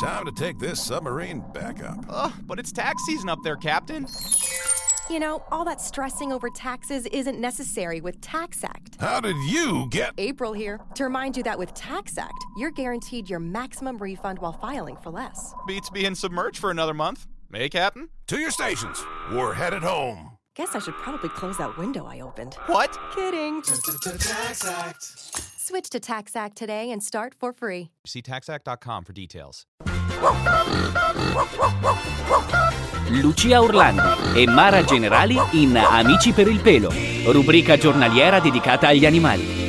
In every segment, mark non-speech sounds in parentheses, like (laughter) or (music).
Time to take this submarine back up. Ugh, but it's tax season up there, Captain. You know, all that stressing over taxes isn't necessary with Tax Act. How did you get. April here to remind you that with Tax Act, you're guaranteed your maximum refund while filing for less. Beats being submerged for another month. Hey, Captain? To your stations. We're headed home. Guess I should probably close that window I opened. What? Kidding. Switch to TaxAct today and start for free. See taxact.com for details. Lucia Orlandi e Mara Generali in Amici per il pelo, rubrica giornaliera dedicata agli animali.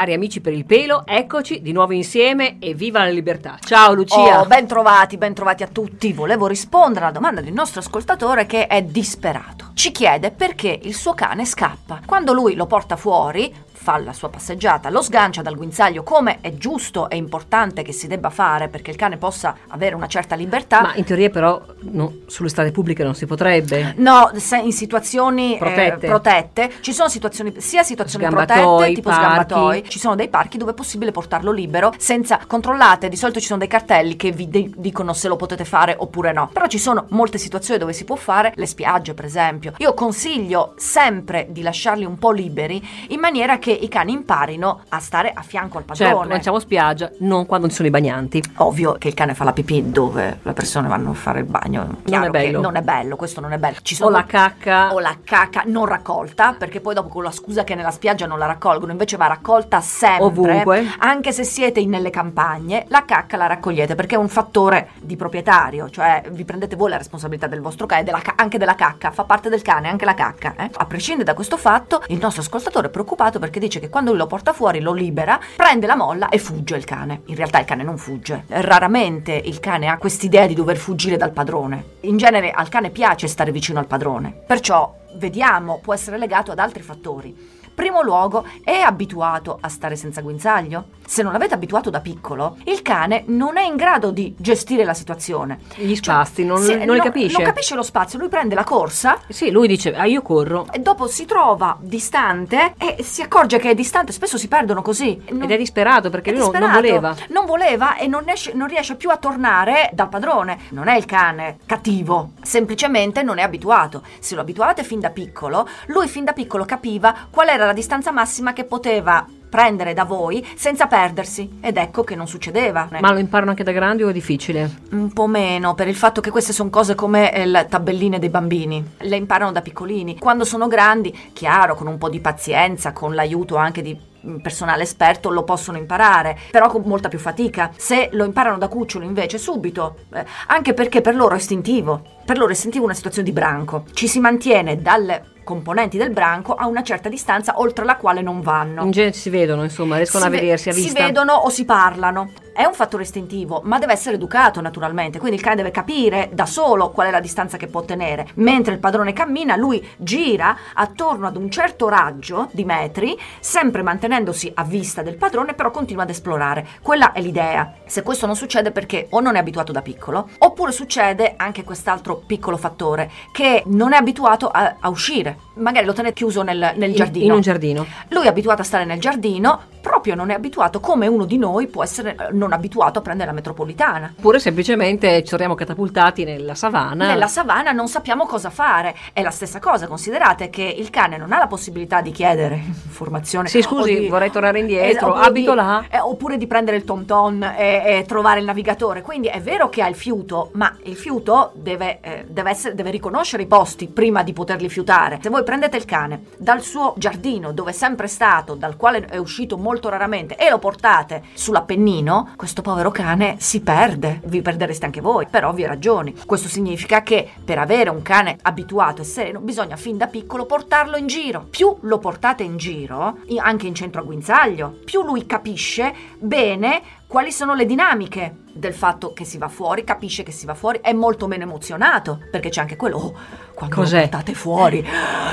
Cari amici per il pelo, eccoci di nuovo insieme e viva la libertà. Ciao Lucia. Oh, ben trovati, ben trovati a tutti. Volevo rispondere alla domanda del nostro ascoltatore che è disperato. Ci chiede perché il suo cane scappa. Quando lui lo porta fuori, fa la sua passeggiata, lo sgancia dal guinzaglio come è giusto e importante che si debba fare perché il cane possa avere una certa libertà. Ma in teoria però no, sulle strade pubbliche non si potrebbe. No, in situazioni eh, Protette. protette ci sono situazioni sia situazioni Sgambatoi, protette tipo parchi. sgambatoi, ci sono dei parchi dove è possibile portarlo libero senza controllate, di solito ci sono dei cartelli che vi de- dicono se lo potete fare oppure no. Però ci sono molte situazioni dove si può fare, le spiagge per esempio. Io consiglio sempre di lasciarli un po' liberi in maniera che i cani imparino a stare a fianco al padrone. Certo, lanciamo spiaggia, non quando ci sono i bagnanti. Ovvio che il cane fa la pipì dove le persone vanno a fare il bagno. Chiaro è che bello. Non è bello, questo non è bello. Ci O sono la cacca. o la cacca non raccolta, perché poi dopo con la scusa che nella spiaggia non la raccolgono, invece va raccolta sempre. Ovunque. Anche se siete nelle campagne, la cacca la raccogliete perché è un fattore di proprietario, cioè vi prendete voi la responsabilità del vostro cane, della ca- anche della cacca, fa parte del cane, anche la cacca. eh. A prescindere da questo fatto, il nostro ascoltatore è preoccupato perché dice che quando lui lo porta fuori, lo libera, prende la molla e fugge il cane. In realtà il cane non fugge. Raramente il cane ha quest'idea di dover fuggire dal padrone. In genere al cane piace stare vicino al padrone. Perciò vediamo, può essere legato ad altri fattori. Primo luogo, è abituato a stare senza guinzaglio? Se non l'avete abituato da piccolo, il cane non è in grado di gestire la situazione. Gli spazi, non, Se- non li capisce. Non capisce lo spazio, lui prende la corsa Sì, lui dice, ah io corro. e dopo si trova distante e si accorge che è distante, spesso si perdono così. Non- Ed è disperato perché è lui non- non disperato. voleva. Non voleva e non, esce- non riesce più a tornare dal padrone. Non è il cane cattivo, semplicemente non è abituato. Se lo abituavate fin da piccolo, lui fin da piccolo capiva qual era la distanza massima che poteva prendere da voi senza perdersi. Ed ecco che non succedeva. Ma lo imparano anche da grandi o è difficile? Un po' meno, per il fatto che queste sono cose come eh, le tabelline dei bambini. Le imparano da piccolini. Quando sono grandi, chiaro, con un po' di pazienza, con l'aiuto anche di mm, personale esperto, lo possono imparare, però con molta più fatica. Se lo imparano da cucciolo invece, subito. eh, anche perché per loro è istintivo. Per loro è istintivo una situazione di branco. Ci si mantiene dalle componenti del branco a una certa distanza oltre la quale non vanno In genere si vedono, insomma, riescono si a ve- vedersi a si vista. vedono o si parlano. È un fattore istintivo, ma deve essere educato naturalmente, quindi il cane deve capire da solo qual è la distanza che può tenere. Mentre il padrone cammina, lui gira attorno ad un certo raggio di metri, sempre mantenendosi a vista del padrone, però continua ad esplorare. Quella è l'idea. Se questo non succede perché o non è abituato da piccolo, oppure succede anche quest'altro piccolo fattore, che non è abituato a, a uscire. Magari lo tenete chiuso nel, nel In- giardino. in un giardino. Lui è abituato a stare nel giardino, proprio non è abituato come uno di noi può essere eh, non abituato a prendere la metropolitana. Oppure semplicemente ci saremo catapultati nella savana. Nella savana non sappiamo cosa fare. È la stessa cosa, considerate che il cane non ha la possibilità di chiedere (laughs) informazione. Sì, scusi, di- vorrei tornare indietro, oppure abito di- là. eh, oppure di prendere il tom tom e, e trovare il navigatore. Quindi è vero che ha il fiuto, ma il fiuto deve, eh, deve essere- deve riconoscere i posti prima di poterli fiutare. Se voi prendete il cane dal suo giardino, dove è sempre stato, dal quale è uscito molto raramente, e lo portate sull'Appennino, questo povero cane si perde. Vi perdereste anche voi, per ovvie ragioni. Questo significa che per avere un cane abituato e sereno bisogna fin da piccolo portarlo in giro. Più lo portate in giro, anche in centro a guinzaglio, più lui capisce bene quali sono le dinamiche del fatto che si va fuori, capisce che si va fuori, è molto meno emozionato, perché c'è anche quello, oh, quando Cos'è? portate fuori,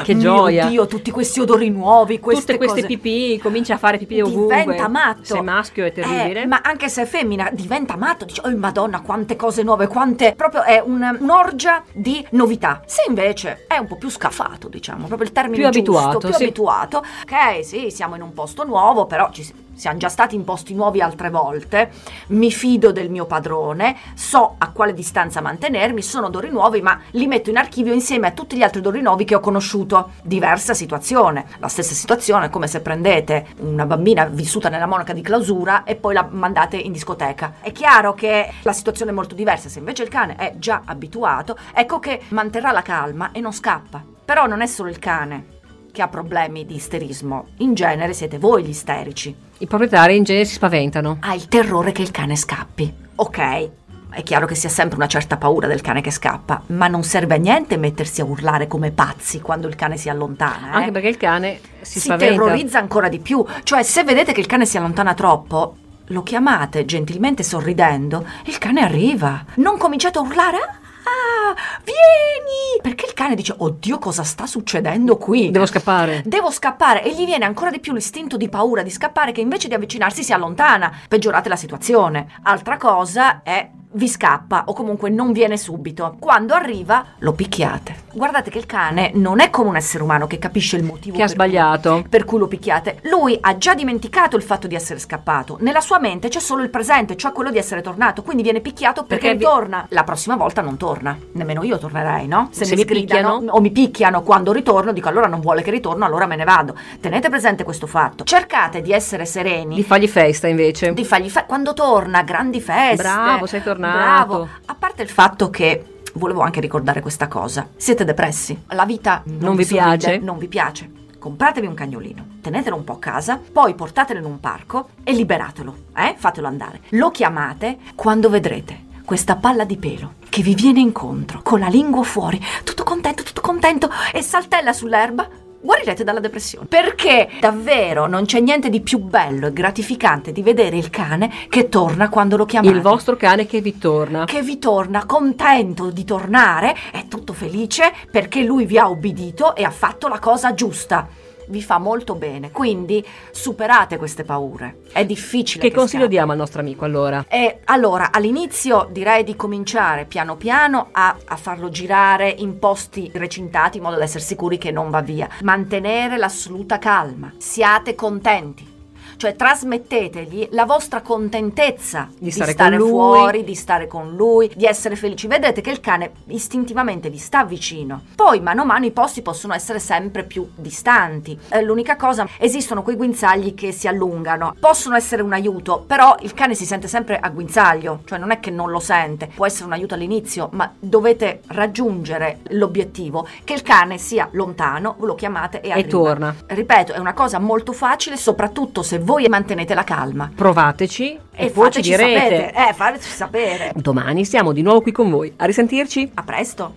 Che mio gioia. Dio, tutti questi odori nuovi, queste Tutte queste cose. pipì, comincia a fare pipì ovunque. Diventa matto. Se è maschio è terribile. Eh, ma anche se è femmina, diventa matto. Dice, oh madonna, quante cose nuove, quante... Proprio è un- un'orgia di novità. Se invece è un po' più scafato, diciamo, proprio il termine Più giusto, abituato, più sì. abituato. Ok, sì, siamo in un posto nuovo, però ci siamo già stati in posti nuovi altre volte. Mi fido del mio padrone, so a quale distanza mantenermi, sono odori nuovi, ma li metto in archivio insieme a tutti gli altri odori nuovi che ho conosciuto. Diversa situazione. La stessa situazione è come se prendete una bambina vissuta nella monaca di clausura e poi la mandate in discoteca. È chiaro che la situazione è molto diversa, se invece il cane è già abituato, ecco che manterrà la calma e non scappa. Però non è solo il cane che ha problemi di isterismo, in genere siete voi gli isterici. I proprietari in genere si spaventano. Ha il terrore che il cane scappi. Ok, è chiaro che si ha sempre una certa paura del cane che scappa, ma non serve a niente mettersi a urlare come pazzi quando il cane si allontana. eh? Anche perché il cane si, si terrorizza ancora di più. Cioè, se vedete che il cane si allontana troppo, lo chiamate gentilmente sorridendo, il cane arriva. Non cominciate a urlare. Ah, vieni! Perché il cane dice: Oddio, cosa sta succedendo qui? Devo scappare. Devo scappare e gli viene ancora di più l'istinto di paura di scappare che invece di avvicinarsi si allontana. Peggiorate la situazione. Altra cosa è vi scappa o comunque non viene subito. Quando arriva lo picchiate. Guardate che il cane non è come un essere umano che capisce il motivo Che ha per cui- sbagliato. per cui lo picchiate. Lui ha già dimenticato il fatto di essere scappato. Nella sua mente c'è solo il presente, cioè quello di essere tornato. Quindi viene picchiato perché, Perché vi- ritorna. La prossima volta non torna. Nemmeno io tornerei, no? Se mi mi picchiano? o mi picchiano quando ritorno, dico allora non vuole che ritorno, allora me ne vado. Tenete presente questo fatto. Cercate di essere sereni. Di fargli festa invece. di fargli fe- quando torna, grandi feste. Bravo, sei tornato. Bravo. A parte il fatto che volevo anche ricordare questa cosa. Siete depressi. La vita non, Non vi sorride, piace? Non vi piace. Compratevi un cagnolino, tenetelo un po' a casa, poi portatelo in un parco e liberatelo, eh? Fatelo andare. Lo chiamate quando vedrete questa palla di pelo che vi viene incontro, con la lingua fuori, tutto contento, tutto contento e saltella sull'erba. Guarirete dalla depressione. Perché davvero non c'è niente di più bello e gratificante di vedere il cane che torna quando lo chiamate Il vostro cane che vi torna. che vi torna contento di tornare, è tutto felice perché lui vi ha obbedito e ha fatto la cosa giusta. Vi fa molto bene, quindi superate queste paure. È difficile. Che consiglio scappi. diamo al nostro amico allora? E allora, all'inizio direi di cominciare piano piano a, a farlo girare in posti recintati in modo da essere sicuri che non va via. Mantenere l'assoluta calma. Siate contenti. Cioè trasmettetegli la vostra contentezza Di stare con lui. fuori, di stare con lui, di essere felici. Vedete che il cane istintivamente vi sta vicino. Poi mano a mano i posti possono essere sempre più distanti. Eh, l'unica cosa, esistono quei guinzagli che si allungano. Possono essere un aiuto, però il cane si sente sempre a guinzaglio, cioè non è che non lo sente. Può essere un aiuto all'inizio, ma dovete raggiungere l'obiettivo che il cane sia lontano, lo chiamate e arriva. torna. Ripeto, è una cosa molto facile, soprattutto se voi mantenete la calma. Provateci e, E poi ci direte. sapere. Eh, fateci sapere. Domani siamo di nuovo qui con voi. A risentirci. A presto.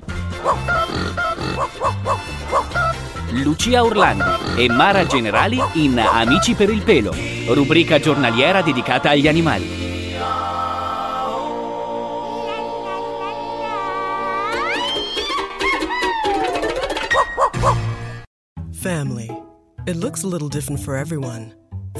Lucia Orlandi e Mara Generali in Amici per il pelo, rubrica giornaliera dedicata agli animali. Family. It looks a little different for everyone.